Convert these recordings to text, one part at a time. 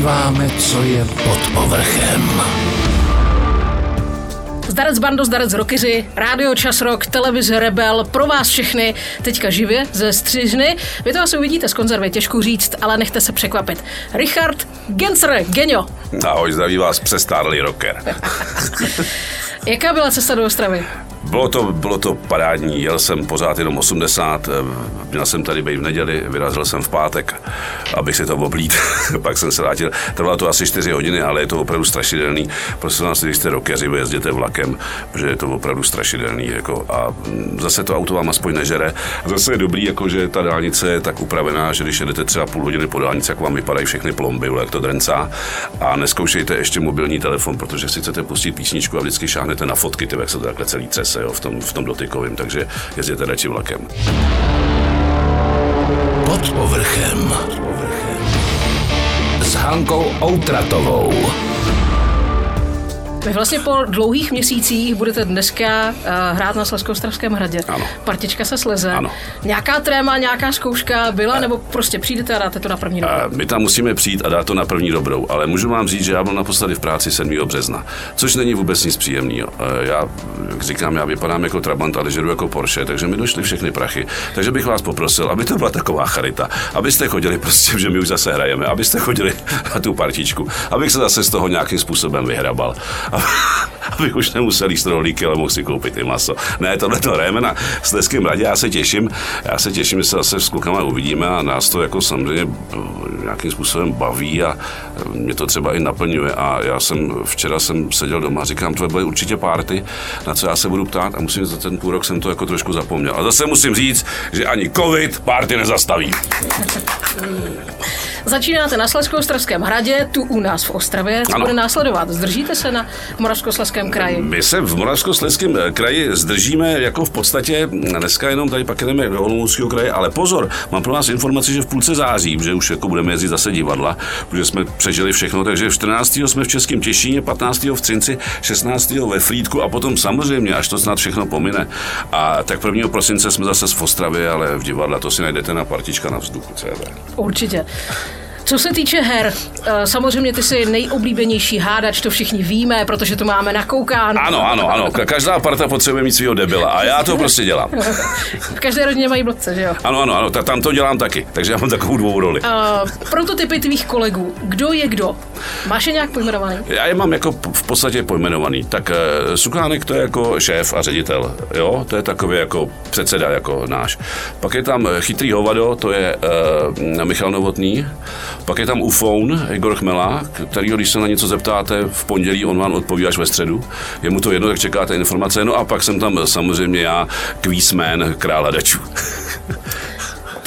odkrýváme, co je pod povrchem. Zdarec Bando, zdarec Rokyři, Rádio Čas Rock, televize Rebel, pro vás všechny, teďka živě ze střižny. Vy to asi uvidíte z konzervy, těžko říct, ale nechte se překvapit. Richard Gencer, Genio. Ahoj, zdraví vás přestárlý rocker. Jaká byla cesta do Ostravy? Bylo to, bylo to parádní, jel jsem pořád jenom 80, eh, měl jsem tady být v neděli, vyrazil jsem v pátek, abych si to oblít, pak jsem se vrátil. Trvalo to asi 4 hodiny, ale je to opravdu strašidelný. Prosím vás, když jste rokeři, jezděte vlakem, protože je to opravdu strašidelný. Jako, a zase to auto vám aspoň nežere. A zase je dobrý, jako, že ta dálnice je tak upravená, že když jedete třeba půl hodiny po dálnici, jak vám vypadají všechny plomby, jak to drencá. A neskoušejte ještě mobilní telefon, protože si chcete pustit písničku a vždycky šáhnete na fotky, ty, jak se to takhle celý třese jo, v, tom, v tom dotykovém, takže jezděte radši vlakem. Pod povrchem. S Hankou Outratovou. Vy vlastně po dlouhých měsících budete dneska uh, hrát na Slezkoustravském hradě. Ano. Partička se sleze. Ano. Nějaká tréma, nějaká zkouška byla, a... nebo prostě přijdete a dáte to na první dobrou? A my tam musíme přijít a dát to na první dobrou, ale můžu vám říct, že já byl naposledy v práci 7. března, což není vůbec nic příjemného. Já, jak říkám, já vypadám jako Trabant, ale žeru jako Porsche, takže mi došly všechny prachy. Takže bych vás poprosil, aby to byla taková charita, abyste chodili prostě, že my už zase hrajeme, abyste chodili na tu partičku, abych se zase z toho nějakým způsobem vyhrabal. abych už nemusel jíst rohlíky, ale mohl si koupit i maso. Ne, tohle to hrajeme na Sleském radě, já se těším, já se těším, že se zase s klukama uvidíme a nás to jako samozřejmě nějakým způsobem baví a mě to třeba i naplňuje a já jsem, včera jsem seděl doma a říkám, to bude určitě párty, na co já se budu ptát a musím za ten půl rok jsem to jako trošku zapomněl. A zase musím říct, že ani covid párty nezastaví. Začínáte na Slezsko-Ostravském hradě, tu u nás v Ostravě. Co Ano. bude následovat? Zdržíte se na Moravskoslezském kraji? My se v Moravskoslezském kraji zdržíme jako v podstatě dneska jenom tady pak jdeme do Olomouckého kraje, ale pozor, mám pro vás informaci, že v půlce září, že už jako budeme jezdit zase divadla, protože jsme přežili všechno, takže v 14. jsme v Českém Těšíně, 15. v Třinci, 16. ve Frýdku a potom samozřejmě, až to snad všechno pomine. A tak 1. prosince jsme zase v Ostravě, ale v divadle to si najdete na partička na vzduchu. CZ. Určitě. Co se týče her, eh, samozřejmě ty jsi nejoblíbenější hádač, to všichni víme, protože to máme nakoukáno. Ano, ano, ano. Ka- Každá parta potřebuje mít svého debila a já to prostě dělám. V každé rodině mají blbce, že jo? Ano, ano, ano, ta- tam to dělám taky, takže já mám takovou dvou roli. Uh, prototypy tvých kolegů. Kdo je kdo? Máš je nějak pojmenovaný? Já je mám jako v podstatě pojmenovaný. Tak eh, Sukánek to je jako šéf a ředitel, jo, to je takový jako předseda jako náš. Pak je tam chytrý hovado, to je uh, Michal Novotný. Pak je tam Ufoun, Igor Chmela, kterýho, když se na něco zeptáte v pondělí, on vám odpoví až ve středu. Je mu to jedno, tak čekáte informace. No a pak jsem tam samozřejmě já, Kvísman, král hadačů.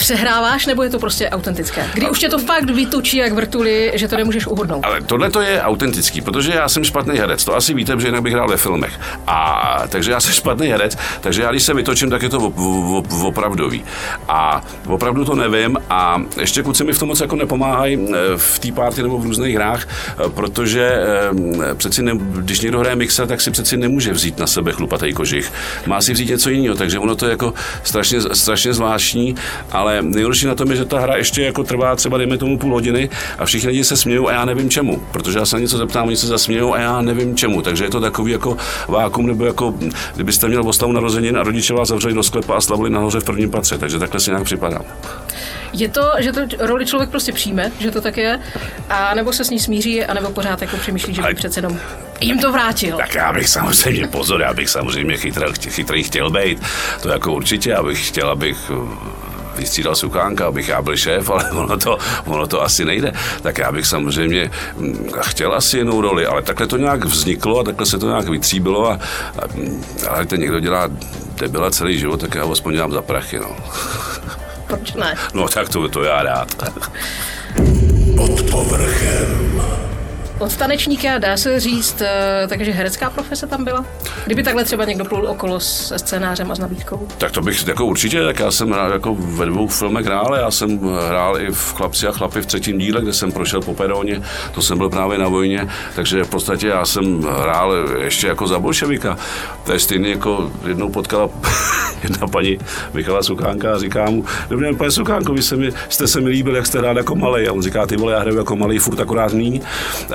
Přehráváš nebo je to prostě autentické? Kdy už tě to fakt vytočí jak vrtuli, že to nemůžeš uhodnout. Ale tohle to je autentický, protože já jsem špatný herec. To asi víte, že jinak bych hrál ve filmech. A takže já jsem špatný herec, takže já když se vytočím, tak je to op- op- opravdový. A opravdu to nevím a ještě kluci mi v tom moc jako nepomáhají eh, v té party nebo v různých hrách, eh, protože eh, přeci ne, když někdo hraje mixer, tak si přeci nemůže vzít na sebe chlupatý kožich. Má si vzít něco jiného, takže ono to je jako strašně, strašně zvláštní, ale nejhorší na tom je, že ta hra ještě jako trvá třeba dejme tomu půl hodiny a všichni lidi se smějou a já nevím čemu, protože já se na něco zeptám, oni se zasmějou a já nevím čemu, takže je to takový jako vákum, nebo jako kdybyste měl oslavu narozenin a rodiče vás zavřeli do sklepa a slavili nahoře v prvním patře, takže takhle si nějak připadám. Je to, že to roli člověk prostě přijme, že to tak je, a nebo se s ní smíří, a nebo pořád jako přemýšlí, že by Ale- přece jenom jim to vrátil. Tak já bych samozřejmě, pozor, já bych samozřejmě chytrý, chytrý chtěl být, to jako určitě, abych chtěl, abych vystřídal Sukánka, abych já byl šéf, ale ono to, ono to asi nejde. Tak já bych samozřejmě mm, chtěl asi jinou roli, ale takhle to nějak vzniklo a takhle se to nějak vytříbilo a, a ale ten někdo dělá debila celý život, tak já ho aspoň dělám za prachy, no. Proč ne? No tak to, to já rád. Pod povrchem. Od tanečníka dá se říct, eh, takže herecká profese tam byla? Kdyby takhle třeba někdo plul okolo se scénářem a s nabídkou. Tak to bych jako určitě, tak já jsem hrál jako ve dvou filmech hrál, já jsem hrál i v Chlapci a chlapi v třetím díle, kde jsem prošel po peroně, to jsem byl právě na vojně, takže v podstatě já jsem hrál ještě jako za bolševika. To je stejně jako jednou potkala jedna paní Michala Sukánka a říká mu, dobrý den, pane Sukánko, vy se mi, jste se mi líbil, jak jste rád jako malý. A on říká, ty vole, já hraju jako malý, furt akorát míň.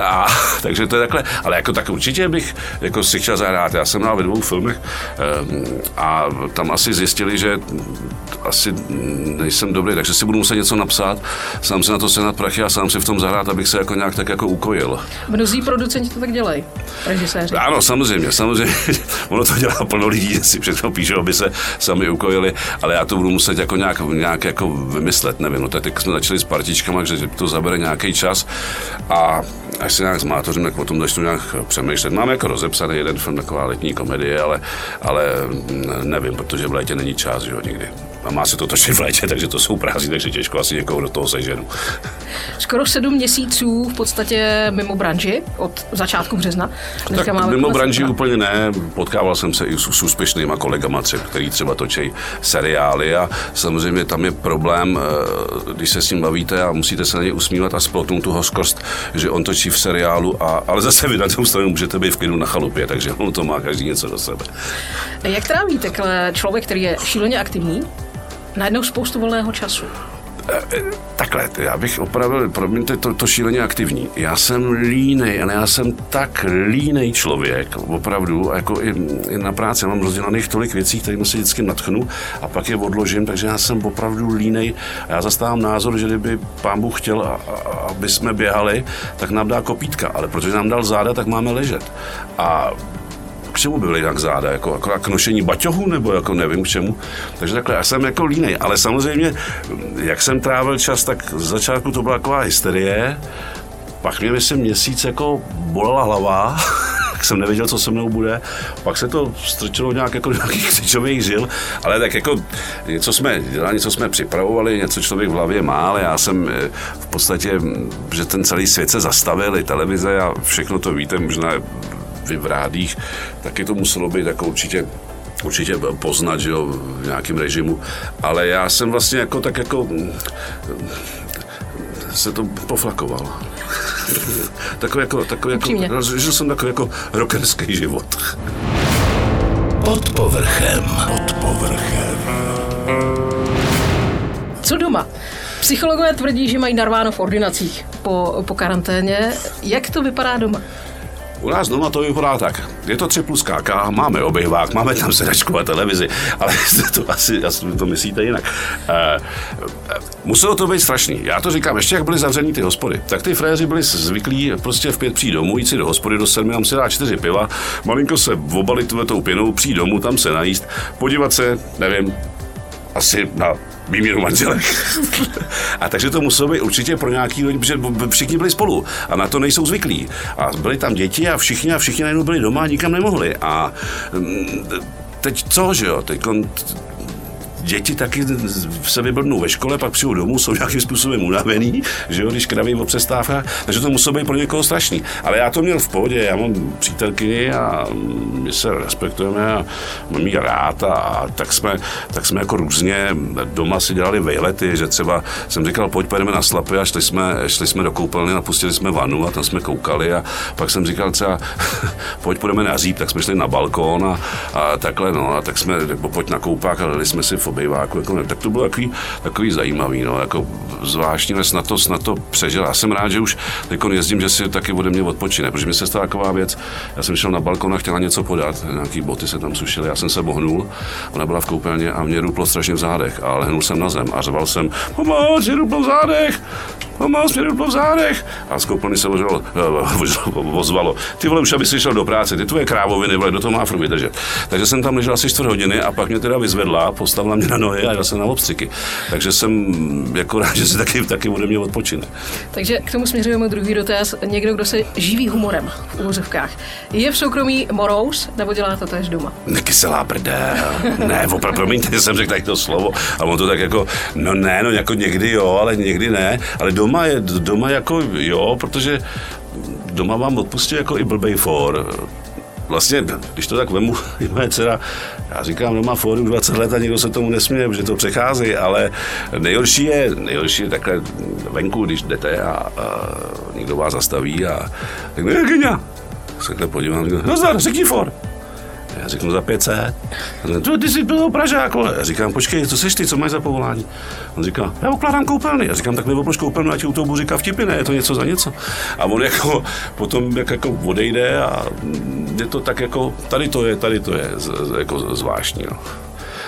A, takže to je takhle, ale jako tak určitě bych jako si chtěl zahrát. Já jsem hrál ve dvou filmech um, a tam asi zjistili, že asi nejsem dobrý, takže si budu muset něco napsat, sám se na to senat prachy a sám si v tom zahrát, abych se jako nějak tak jako ukojil. Mnozí producenti to tak dělají, režiséři. Ano, samozřejmě, samozřejmě. ono to dělá plno lidí, že si všechno píšou, aby se sami ukojili, ale já to budu muset jako nějak, nějak jako vymyslet, nevím. No teď jsme začali s partičkama, že to zabere nějaký čas a až se nějak zmátořím, tak o tom začnu nějak přemýšlet. Mám jako rozepsaný jeden film, taková letní komedie, ale, ale nevím, protože v létě není čas, jo, nikdy. A má se to točit v létě, takže to jsou prázdniny, takže těžko asi někoho do toho seženu. Skoro sedm měsíců v podstatě mimo branži od začátku března. Dneska tak mimo branži úplně ne. Potkával jsem se i s, s úspěšnýma kolegama, třeba, který třeba točí seriály a samozřejmě tam je problém, eh, když se s ním bavíte a musíte se na něj usmívat a splotnout tu hořkost, že on točí v seriálu, a, ale zase vy na tom stranu můžete být v klidu na chalupě, takže on to má každý něco do sebe. Jak tráví takhle člověk, který je šíleně aktivní, najednou spoustu volného času? Takhle, já bych opravil, promiňte, to, to šíleně aktivní. Já jsem línej, ale já jsem tak línej člověk, opravdu, jako i, i na práci. Já mám rozdělaných tolik věcí, kterými se vždycky natchnu a pak je odložím, takže já jsem opravdu línej. A já zastávám názor, že kdyby pán Bůh chtěl, aby jsme běhali, tak nám dá kopítka, ale protože nám dal záda, tak máme ležet. A k čemu by byly jinak záda, jako akorát k nošení baťohu, nebo jako nevím k čemu. Takže takhle, já jsem jako línej, ale samozřejmě, jak jsem trávil čas, tak z začátku to byla taková hysterie, pak mě myslím měsíc jako bolela hlava, tak jsem nevěděl, co se mnou bude. Pak se to strčilo nějak jako nějakých křičových žil, ale tak jako něco jsme dělali, něco jsme připravovali, něco člověk v hlavě má, ale já jsem eh, v podstatě, že ten celý svět se zastavil, i televize a všechno to víte, možná vy v rádích, taky to muselo být jako určitě určitě poznat, že jo, v nějakém režimu, ale já jsem vlastně jako tak jako se to poflakoval. takový jako, takový jako, žil jsem takový jako rockerský život. Pod povrchem. Pod povrchem. Co doma? Psychologové tvrdí, že mají narváno v ordinacích po, po karanténě. Jak to vypadá doma? U nás doma to vypadá tak. Je to 3 plus KK, máme obejvák, máme tam sedačku a televizi, ale to asi, asi to myslíte jinak. Uh, muselo to být strašný. Já to říkám, ještě jak byly zavřený ty hospody, tak ty fréři byli zvyklí prostě v pět přijít domů, jít si do hospody do sedmi, tam si dá čtyři piva, malinko se obalit tou pěnou, přijít domů, tam se najíst, podívat se, nevím, asi na výměru manželek. a takže to muselo být určitě pro nějaký lidi, protože všichni byli spolu a na to nejsou zvyklí. A byli tam děti a všichni a všichni najednou byli doma a nikam nemohli. A mm, teď co, že jo? Teď děti taky se vyblbnou ve škole, pak přijdu domů, jsou nějakým způsobem unavený, že jo, když kraví o přestávkách, takže to muselo být pro někoho strašný. Ale já to měl v pohodě, já mám přítelkyni a my se respektujeme a mám jí rád a, tak, jsme, tak jsme jako různě doma si dělali vejlety, že třeba jsem říkal, pojď pojedeme na slapy a šli jsme, šli jsme do koupelny a pustili jsme vanu a tam jsme koukali a pak jsem říkal třeba, pojď půjdeme na zíp, tak jsme šli na balkón a, a takhle, no, a tak jsme, pojď na koupák a dali jsme si v obejváku, jako tak to bylo takový, takový zajímavý, no, jako zvláštní, ale snad to, snad to přežil. Já jsem rád, že už teď jezdím, že si taky ode mě odpočine, protože mi se stala taková věc, já jsem šel na balkon a chtěla něco podat, nějaký boty se tam sušily, já jsem se bohnul, ona byla v koupelně a mě ruplo strašně v zádech a lehnul jsem na zem a řval jsem, pomoc, je ruplo v zádech, pomoc, mě ruplo v zádech. A z koupelny se ozvalo, ozvalo, ty vole, už aby si šel do práce, ty tvoje krávoviny, vole, do toho má furt vydržet. Takže jsem tam ležel asi čtvrt hodiny a pak mě teda vyzvedla, postavila mě na nohy a jel jsem na obstřiky. Takže jsem jako rád, že se taky, taky ode mě odpočine. Takže k tomu směřujeme druhý dotaz. Někdo, kdo se živí humorem v úvozovkách. Je v soukromí morous nebo dělá to tež doma? Nekyselá prdel. ne, opravdu, promiňte, jsem řekl tak to slovo. A on to tak jako, no ne, no jako někdy jo, ale někdy ne. Ale doma je, doma jako jo, protože doma vám odpustí jako i blbej for vlastně, když to tak vemu, moje dcera, já říkám doma fórum 20 let a nikdo se tomu nesměje, že to přechází, ale nejhorší je, nejhorší je takhle venku, když jdete a, a někdo vás zastaví a řekne, Genia, se takhle podívám, no zdar, řekni for. Já Já říkám, za 500. To ty jsi byl Pražák, vole. Já říkám, počkej, co seš ty, co máš za povolání? On říká, já ukládám koupelny. Já říkám, tak nebo proč koupelnu, ať u toho říká vtipy, ne, je to něco za něco. A on jako potom jak jako odejde a je to tak jako, tady to je, tady to je z, z, jako zvláštní. No.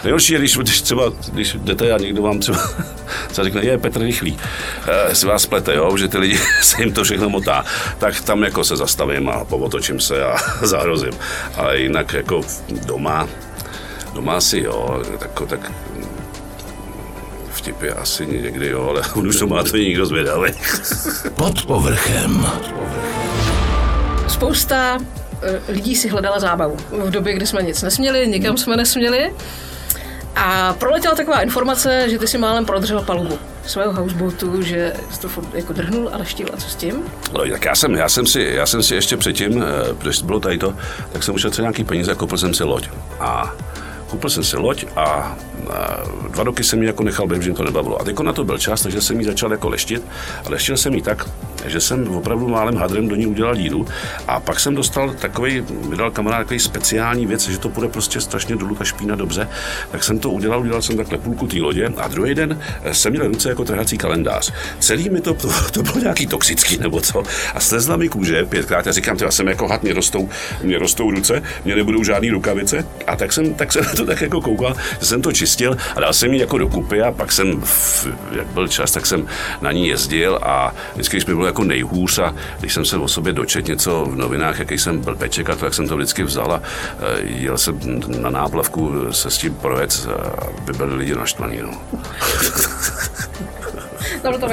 Nejhorší je, když, když třeba, když jdete a někdo vám třeba, třeba řekne, je Petr Rychlý, e, si vás plete, jo, že ty lidi se jim to všechno motá, tak tam jako se zastavím a povotočím se a zahrozím. Ale jinak jako doma, doma si jo, tak, tak vtipy asi někdy, jo, ale on už to má to nikdo zvědavý. Pod povrchem. Spousta eh, lidí si hledala zábavu. V době, kdy jsme nic nesměli, nikam jsme nesměli. A proletěla taková informace, že ty si málem prodržel palubu svého houseboatu, že jsi to jako drhnul, ale štíl. A co s tím? No, tak já jsem, já jsem, si, já jsem si ještě předtím, eh, když bylo tady to, tak jsem ušetřil nějaký peníze a koupil jsem si loď. A koupil jsem si loď a dva roky jsem ji jako nechal že to nebavilo. A teď na to byl čas, takže jsem ji začal jako leštit. A leštil jsem ji tak, že jsem opravdu málem hadrem do ní udělal díru. A pak jsem dostal takový, vydal kamarád takový speciální věc, že to bude prostě strašně dolů ta špína dobře. Tak jsem to udělal, udělal jsem takhle půlku té lodě a druhý den jsem měl ruce jako trhací kalendář. Celý mi to, to, to bylo nějaký toxický nebo co. A slezla mi kůže pětkrát. Já říkám, já jsem jako had, mě rostou, mě rostou ruce, mě nebudou žádný rukavice. A tak jsem, tak jsem to tak jako koukal, že jsem to čistil a dal jsem ji jako dokupy a pak jsem, jak byl čas, tak jsem na ní jezdil a vždycky, když mi bylo jako nejhůř a když jsem se o sobě dočet něco v novinách, jaký jsem byl peček a to, jak jsem to vždycky vzal a e, jel jsem na náplavku se s tím projet, aby byli lidi naštvaní. No. No, to.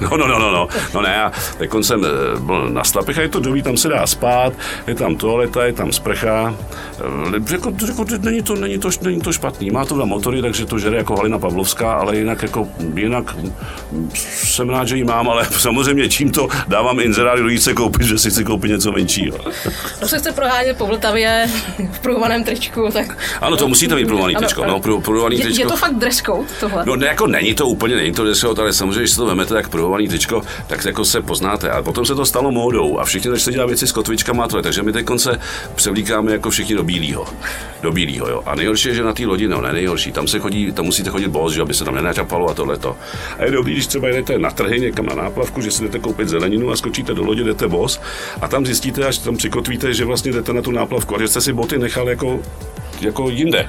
No, no, no, no, no, no ne, teď jsem eh, byl na Slapech a je to dobrý, tam se dá spát, je tam toaleta, je tam sprcha, jako, jako, není, to, není, to, není to špatný, má to dva motory, takže to žere jako Halina Pavlovská, ale jinak jako, jinak jsem rád, že ji mám, ale samozřejmě čím to dávám inzeráty do se koupit, že si chci koupit něco menšího. No se chce prohánět po Vltavě v pruhovaném tričku, tak... Ano, to musíte mít pruhovaný tričko, no, pruhovaný tričko. Je, je to fakt dress code, tohle? No ne, jako není to úplně, není to dress code, ale samozřejmě, když si to vemete jak pruhovaný tričko, tak jako se poznáte. A potom se to stalo módou a všichni začali dělat věci s kotvičkama, tohle, takže my teď se převlíkáme jako všichni do bílého. Do bílého, jo. A nejhorší je, že na té lodi, no ne nejhorší, tam se chodí, tam musíte chodit boss, že aby se tam nenačapalo a tohleto. A je dobrý, když třeba jdete na trhy někam na náplavku, že si jdete koupit zeleninu a skočíte do lodi, jdete boss a tam zjistíte, až tam přikotvíte, že vlastně jdete na tu náplavku a že jste si boty nechal jako jako jinde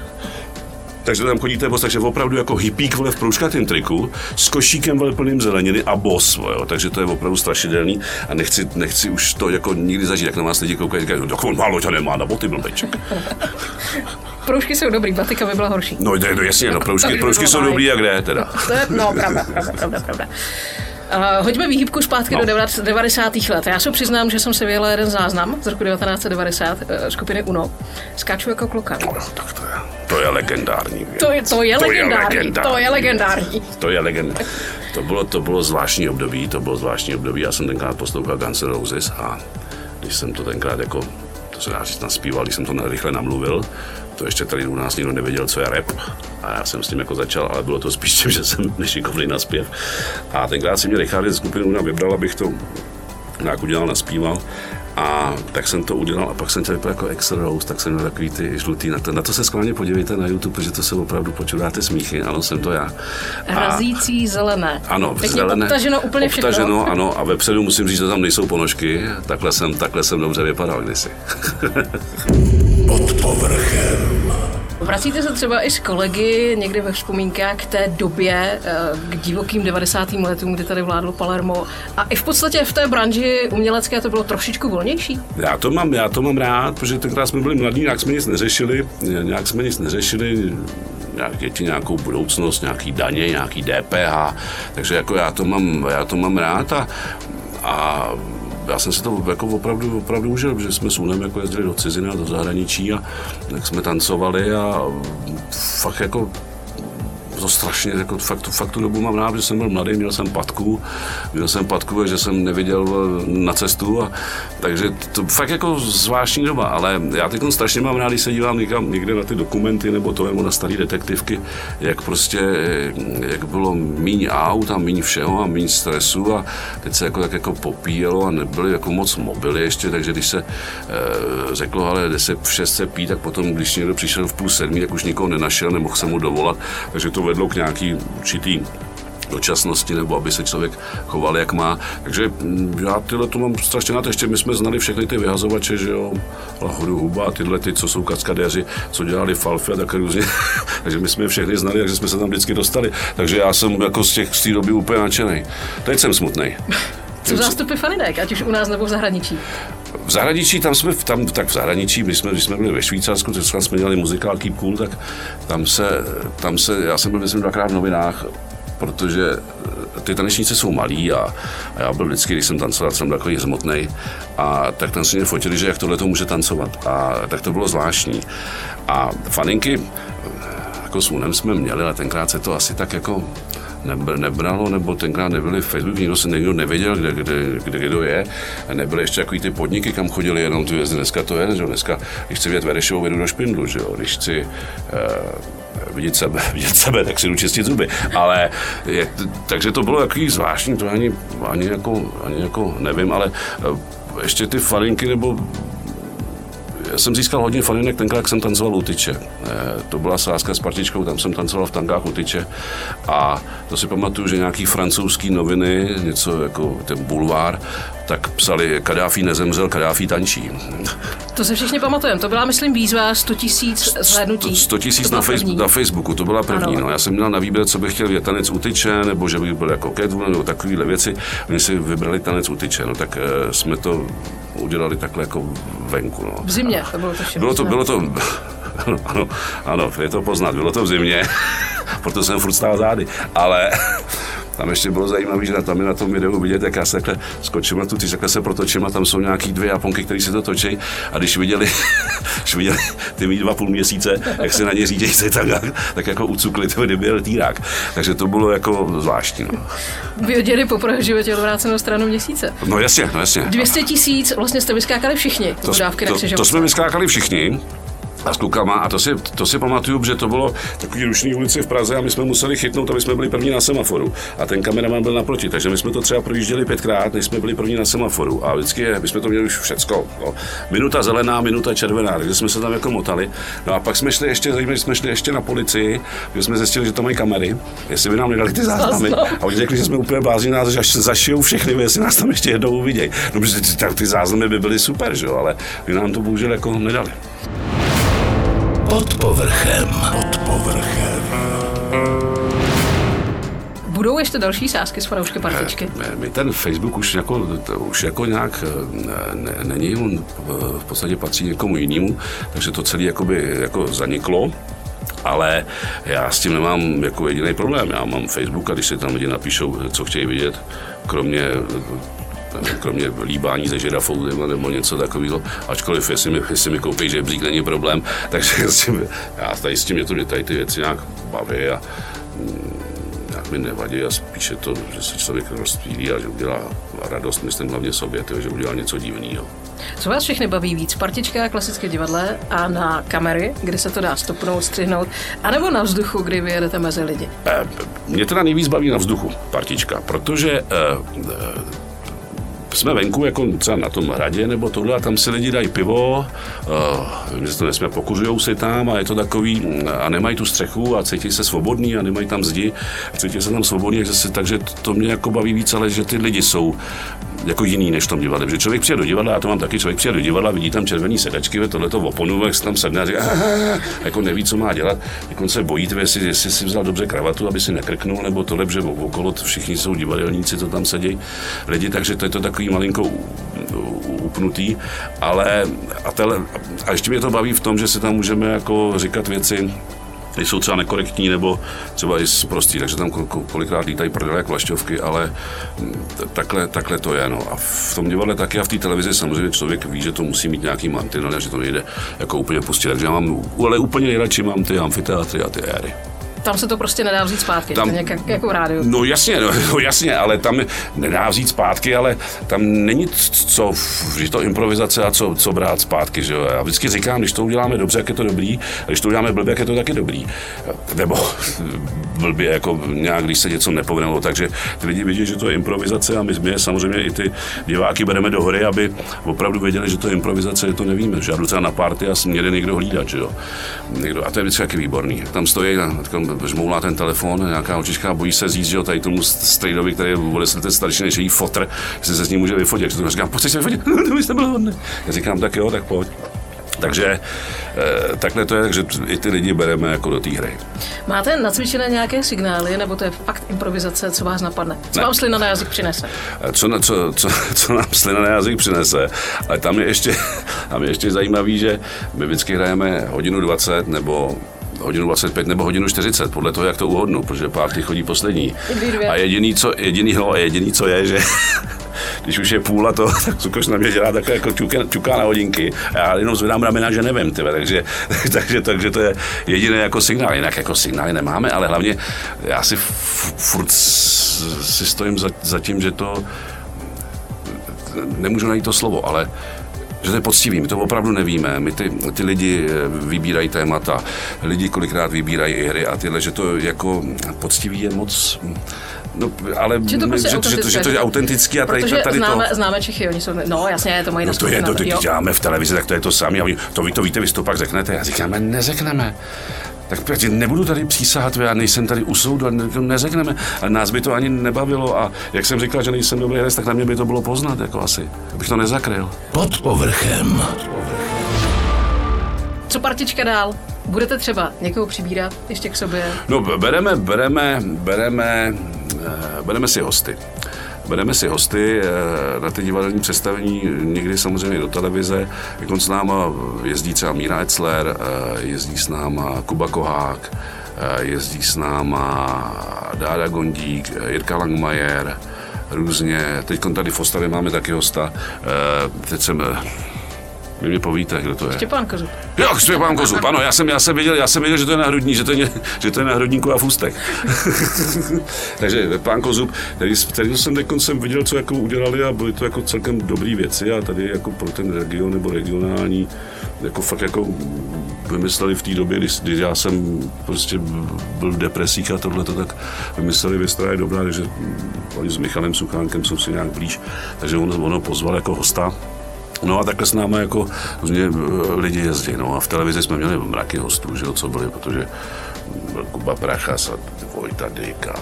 takže tam chodíte bos, takže opravdu jako hippík vole v průžkatém triku s košíkem vole plným zeleniny a bos, jo, takže to je opravdu strašidelný a nechci, nechci už to jako nikdy zažít, jak na vás lidi koukají, říkají, no, on málo tě nemá na boty, blbeček. Proužky jsou dobrý, batika by byla horší. No, no jasně, no, proužky, proužky jsou dobrý, jak kde teda. To je, no, pravda, pravda, pravda, pravda. Uh, hoďme výhybku zpátky no. do 90. let. Já se přiznám, že jsem si vyjela jeden záznam z roku 1990 uh, skupiny UNO. Skáču jako klokan. No, tak to je, to je legendární. To je, to je, to legendární, je legendární. To je legendární. To je legendární. To bylo, to bylo zvláštní období, to bylo zvláštní období. Já jsem tenkrát poslouchal Guns N' Roses a když jsem to tenkrát jako to se dá říct, naspíval, když jsem to rychle namluvil, to ještě tady u nás nikdo nevěděl, co je rap. A já jsem s tím jako začal, ale bylo to spíš tím, že jsem nešikovný na zpěv. A tenkrát si mě Richard z skupiny vybral, abych to nějak udělal, naspíval. A tak jsem to udělal a pak jsem to vypadal jako Excel Rose, tak jsem měl takový ty žlutý. Na to, na to se skválně podívejte na YouTube, protože to se opravdu počudáte smíchy. Ano, jsem to já. Razící zelené. Ano, Pěkně zelené. Obtaženo úplně obtaženo, všechno. ano. A vepředu musím říct, že tam nejsou ponožky. Takhle jsem, takhle jsem dobře vypadal kdysi. Pod povrchem. Vracíte se třeba i s kolegy někdy ve vzpomínkách k té době, eh, k divokým 90. letům, kdy tady vládlo Palermo a i v podstatě v té branži umělecké to bylo trošičku volnější? Já to mám, já to mám rád, protože tenkrát jsme byli mladí, nějak jsme nic neřešili, nějak jsme nic neřešili, nějak děti, nějakou budoucnost, nějaký daně, nějaký DPH, takže jako já to mám, já to mám rád a, a já jsem si to jako opravdu, opravdu užil, protože jsme s Unem jako jezdili do ciziny a do zahraničí a tak jsme tancovali a fakt jako to strašně, jako fakt, tu, fakt tu dobu mám rád, že jsem byl mladý, měl jsem patku, měl jsem patku že jsem neviděl na cestu, a, takže to fakt jako zvláštní doba, ale já teď strašně mám rád, když se dívám někam, někde na ty dokumenty nebo to, nebo na staré detektivky, jak prostě, jak bylo míň aut a míň všeho a míň stresu a teď se jako tak jako popíjelo a nebyly jako moc mobily ještě, takže když se e, řeklo, ale jde se v 6 se pít, tak potom, když někdo přišel v půl sedmí, tak už nikoho nenašel, nemohl se mu dovolat, takže to vedlo k nějaký určitý dočasnosti, nebo aby se člověk choval, jak má. Takže mm, já tyhle to mám strašně na to. Ještě my jsme znali všechny ty vyhazovače, že jo, Lahodu Huba, tyhle ty, co jsou kaskadéři, co dělali falfy a tak různě. takže my jsme je všechny znali, takže jsme se tam vždycky dostali. Takže já jsem jako z těch z té doby úplně nadšený. Teď jsem smutný. Co zástupy faninek, ať už u nás nebo v zahraničí? V zahraničí, tam jsme, tam, tak v zahraničí, když jsme, když jsme byli ve Švýcarsku, třeba jsme dělali muzikál Keep Cool, tak tam se, tam se, já jsem byl myslím dvakrát v novinách, protože ty tanečníci jsou malí a, a já byl vždycky, když jsem tancoval, jsem takový hřmotný a tak tam si mě fotili, že jak tohle to může tancovat a tak to bylo zvláštní. A faninky, jako s Unem jsme měli, ale tenkrát se to asi tak jako nebralo, nebo tenkrát nebyli v Facebooku, nikdo se někdo nevěděl, kde, kde, kde, kdo je. Nebyly ještě takový ty podniky, kam chodili jenom ty vězdy. Dneska to je, že dneska, když chci vědět Verešovou, vedu do špindlu, že jo? když chci uh, vidět sebe, vidět sebe, tak si jdu čistit zuby. Ale je, takže to bylo takový zvláštní, to ani, ani, jako, ani jako nevím, ale uh, ještě ty falinky nebo já jsem získal hodně faninek tenkrát, jak jsem tancoval u tyče. Eh, to byla sázka s partičkou, tam jsem tancoval v tankách u tyče a to si pamatuju, že nějaký francouzský noviny, něco jako ten bulvár, tak psali Kadáfi nezemřel, Kadáfi tančí. To se všichni pamatujeme. To byla, myslím, výzva 100 tisíc zhlédnutí. 100 tisíc na, face, na, Facebooku, to byla první. No. Já jsem měl na výběr, co bych chtěl vědět, tanec utyče, nebo že bych byl jako Catwoman, nebo takovéhle věci. Oni si vybrali tanec utyče, no tak e, jsme to udělali takhle jako venku. No. V zimě to bylo to Bylo to, bylo to, ano, ano, ano, je to poznat, bylo to v zimě, proto jsem furt stál zády, ale tam ještě bylo zajímavé, že tam je na tom videu vidět, jak já se takhle skočím na tu tyč, takhle se protočím a tam jsou nějaký dvě japonky, které se to točí. A když viděli, když viděli ty mý dva půl měsíce, jak se na ně řídějí, tak, tak jako ucukli, to kdyby byl týrák. Takže to bylo jako zvláštní. No. Vyhodili poprvé v životě odvrácenou stranu měsíce. No jasně, no jasně. 200 tisíc vlastně jste vyskákali všichni. To, to, to, to jsme vyskákali všichni a s klukama a to si, to si pamatuju, že to bylo takový rušný ulici v Praze a my jsme museli chytnout, aby jsme byli první na semaforu. A ten kameraman byl naproti, takže my jsme to třeba projížděli pětkrát, než jsme byli první na semaforu. A vždycky my jsme to měli už všecko. No. Minuta zelená, minuta červená, takže jsme se tam jako motali. No a pak jsme šli ještě, zajímavě, jsme šli ještě na policii, kde jsme zjistili, že to mají kamery, jestli by nám nedali ty záznamy. A oni řekli, že jsme úplně blázni nás, že až se zašijou všechny, jestli nás tam ještě jednou uvidějí. No, protože ty, ty, ty záznamy by byly super, že jo, ale nám to bohužel jako nedali. Pod povrchem. Pod povrchem. Budou ještě další sázky s fanoušky partičky? My, my ten Facebook už jako, to, už jako nějak ne, není, on v podstatě patří někomu jinému, takže to celé jakoby jako zaniklo. Ale já s tím nemám jako jediný problém. Já mám Facebook a když si tam lidi napíšou, co chtějí vidět, kromě kromě líbání ze žirafou nebo něco takového, ačkoliv jestli mi, jestli mi koupí žebřík, není problém, takže tím, já tady s tím mě to tady ty věci nějak baví a mm, nějak mi nevadí a spíše to, že se člověk rozpílí a že udělá radost, myslím hlavně sobě, tyjo, že udělá něco divného. Co vás všechny baví víc? Partička, klasické divadle a na kamery, kde se to dá stopnout, střihnout, anebo na vzduchu, kdy vyjedete mezi lidi? E, mě teda nejvíc baví na vzduchu, partička, protože e, e, jsme venku, jako třeba na tom hradě nebo tohle, a tam si lidi dají pivo, uh, že to nesmí, pokuřujou si tam a je to takový, a nemají tu střechu a cítí se svobodní a nemají tam zdi, cítí se tam svobodní, takže to mě jako baví víc, ale že ty lidi jsou jako jiný než v tom divadle. Že člověk přijde do divadla, já to mám taky, člověk přijde do divadla, vidí tam červený sedačky, tohle to oponu, jak se tam sedne a říká, jako neví, co má dělat. Jako se bojí, jestli, jestli si vzal dobře kravatu, aby si nekrknul, nebo tohle, že okolo všichni jsou divadelníci, co tam sedí lidi, takže to je to takový malinko upnutý, ale a, tele, a ještě mě to baví v tom, že si tam můžeme jako říkat věci, jsou třeba nekorektní nebo třeba i prostý, takže tam kolikrát lítají prdele jak vlašťovky, ale takhle, takhle to je. No. A v tom divadle taky a v té televizi samozřejmě člověk ví, že to musí mít nějaký mantinel, že to nejde jako úplně pustit. Takže já mám, ale úplně nejradši mám ty amfiteátry a ty éry. Tam se to prostě nedá vzít zpátky, Tam- jak, jako v rádiu. No jasně, no, no jasně, ale tam nedá vzít zpátky, ale tam není co, že to improvizace a co, co brát zpátky, že jo. Já vždycky říkám, když to uděláme dobře, jak je to dobrý, a když to uděláme blbě, jak je to taky dobrý. Nebo blbě, jako nějak, když se něco nepovedlo, takže ty lidi vidí, že to je improvizace a my, my samozřejmě i ty diváky bereme do hory, aby opravdu věděli, že to je improvizace, že to nevíme, že já jdu třeba na party a měli někdo hlídat, že jo. Někdo, a to je vždycky taky výborný. Tam stojí, tam žmoulá ten telefon, nějaká očička, bojí se říct, že jo, tady tomu strejdovi, který je o 10 let starší než její fotr, jestli se s ním může vyfotit. To říkám, pojď se vyfotit, to byste byl hodný. Já říkám, tak jo, tak pojď. Takže eh, takhle to je, takže i ty lidi bereme jako do té hry. Máte nacvičené nějaké signály, nebo to je fakt improvizace, co vás napadne? Co Ne. vám slina na jazyk přinese? Eh, Co, na- co, co, co nám slina na jazyk přinese. Ale tam je ještě, tam je ještě zajímavý, že my vždycky hrajeme hodinu 20 nebo hodinu 25 nebo hodinu 40, podle toho, jak to uhodnu, protože párty chodí poslední. A jediný, co, jediný, no, a jediný, co je, že když už je půl a to, tak Cukoš na mě dělá takhle jako čuká, čuká na hodinky. A já jenom zvedám ramena, že nevím, tyve, takže, takže, takže, to je jediný jako signál, jinak jako signály nemáme, ale hlavně já si furt si stojím za, za tím, že to nemůžu najít to slovo, ale že to je poctivý, my to opravdu nevíme. My ty, ty lidi eh, vybírají témata, lidi kolikrát vybírají i hry a tyhle, že to jako poctivý je moc... No, ale Že to prostě že, to, že, to, že to je autentický a tady, Protože tady známe, to... známe Čechy, oni jsou, no jasně, to mají No to je, to, když jo. děláme v televizi, tak to je to samé. To vy to víte, vy to pak řeknete. Já říkám, "Ale neřekneme. Tak prostě nebudu tady přísahat, já nejsem tady u soudu, a ne- neřekneme. Ale nás by to ani nebavilo a jak jsem říkal, že nejsem dobrý herec, tak na mě by to bylo poznat, jako asi. Abych to nezakryl. Pod povrchem. Co partička dál? Budete třeba někoho přibírat ještě k sobě? No, bereme, bereme, bereme, eh, bereme si hosty. Bereme si hosty eh, na ty divadelní představení, někdy samozřejmě do televize. Jako s náma jezdí třeba Míra Etzler, eh, jezdí s náma Kuba Kohák, eh, jezdí s náma Dáda Gondík, Jirka Langmajer, různě. Teď tady v Ostravě máme taky hosta. Teď jsem... Vy mi povíte, kdo to je. Štěpán Kozub. Jo, Štěpán Kozub, ano, já jsem, já jsem věděl, já jsem věděl, že to je na hrudní, že to je, že to je na hrudníku a v ústech. Takže pán Kozub, který, který jsem jsem viděl, co jako udělali a byly to jako celkem dobré věci a tady jako pro ten region nebo regionální jako fakt jako vymysleli v té době, kdy, kdy já jsem prostě byl v depresích a tohle, tak vymysleli věc, která je dobrá, takže oni s Michalem Suchánkem jsou si nějak blíž, takže on, on ho pozval jako hosta No a takhle s námi jako různě eh, lidi jezdí. No a v televizi jsme měli mraky hostů, že jo, co byli, protože Kuba Prachas a Vojta Dyk a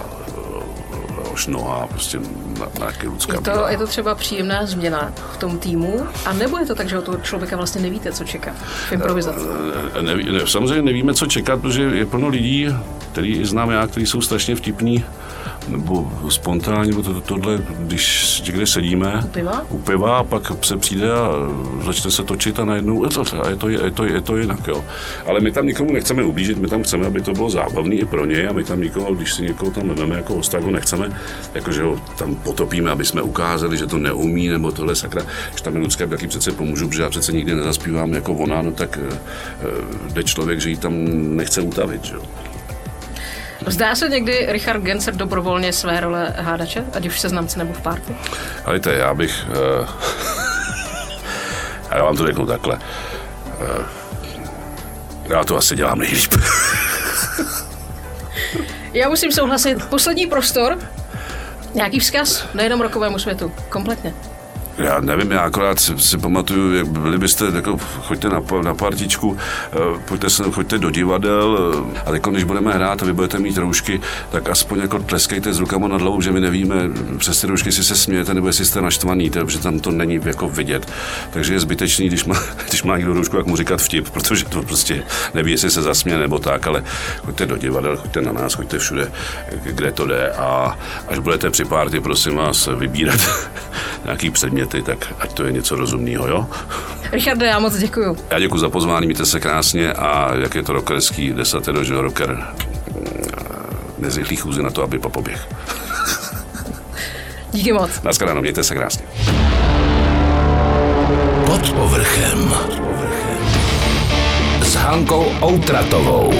Šnoha, prostě na- Lucka Je to, je to třeba příjemná změna v tom týmu, a nebo je to tak, že od toho člověka vlastně nevíte, co čeká v improvizaci? Eh, Neví, ne, samozřejmě nevíme, co čekat, protože je plno lidí, který znám já, kteří jsou strašně vtipní, nebo spontánní, nebo to, to, tohle, když někde sedíme U piva? u piva a pak se přijde a začne se točit a najednou je to, a je to, je to, je to jinak. Jo. Ale my tam nikomu nechceme ublížit, my tam chceme, aby to bylo zábavné i pro něj a my tam nikoho, když si někoho tam vezmeme jako hosta, ho nechceme, jakože ho tam potopíme, aby jsme ukázali, že to neumí, nebo tohle sakra. Když tam je Lucka, taky přece pomůžu, protože já přece nikdy nezaspívám jako ona, no tak eh, eh, jde člověk, že ji tam nechce utavit. Že? jo. Zdá se někdy Richard Gencer dobrovolně své role hádače, ať už v seznamce nebo v? Ale to já bych... Uh, já vám to řeknu takhle. Uh, já to asi dělám nejlíp. Já musím souhlasit. Poslední prostor. Nějaký vzkaz nejenom rokovému světu. Kompletně. Já nevím, já akorát si, si pamatuju, jak byli byste, jako, choďte na, na partičku, eh, pojďte, se, choďte do divadel, eh, a jako, když budeme hrát a vy budete mít roušky, tak aspoň jako tleskejte s rukama na dlouho, že my nevíme přes ty roušky, jestli se smějete nebo jestli jste naštvaný, to- protože tam to není jako vidět. Takže je zbytečný, když má, když má někdo roušku, jak mu říkat vtip, protože to prostě neví, jestli se zasměje nebo tak, ale choďte do divadel, choďte na nás, choďte všude, kde to jde a až budete při párty, prosím vás, vybírat nějaký předměty, tak ať to je něco rozumného, jo? Richarde, já moc děkuju. Já děkuji za pozvání, mějte se krásně a jak je to rockerský desatero, že rocker nezrychlý chůzi na to, aby popoběh. Díky moc. Naschledanou, mějte se krásně. Pod povrchem. S Hankou Outratovou.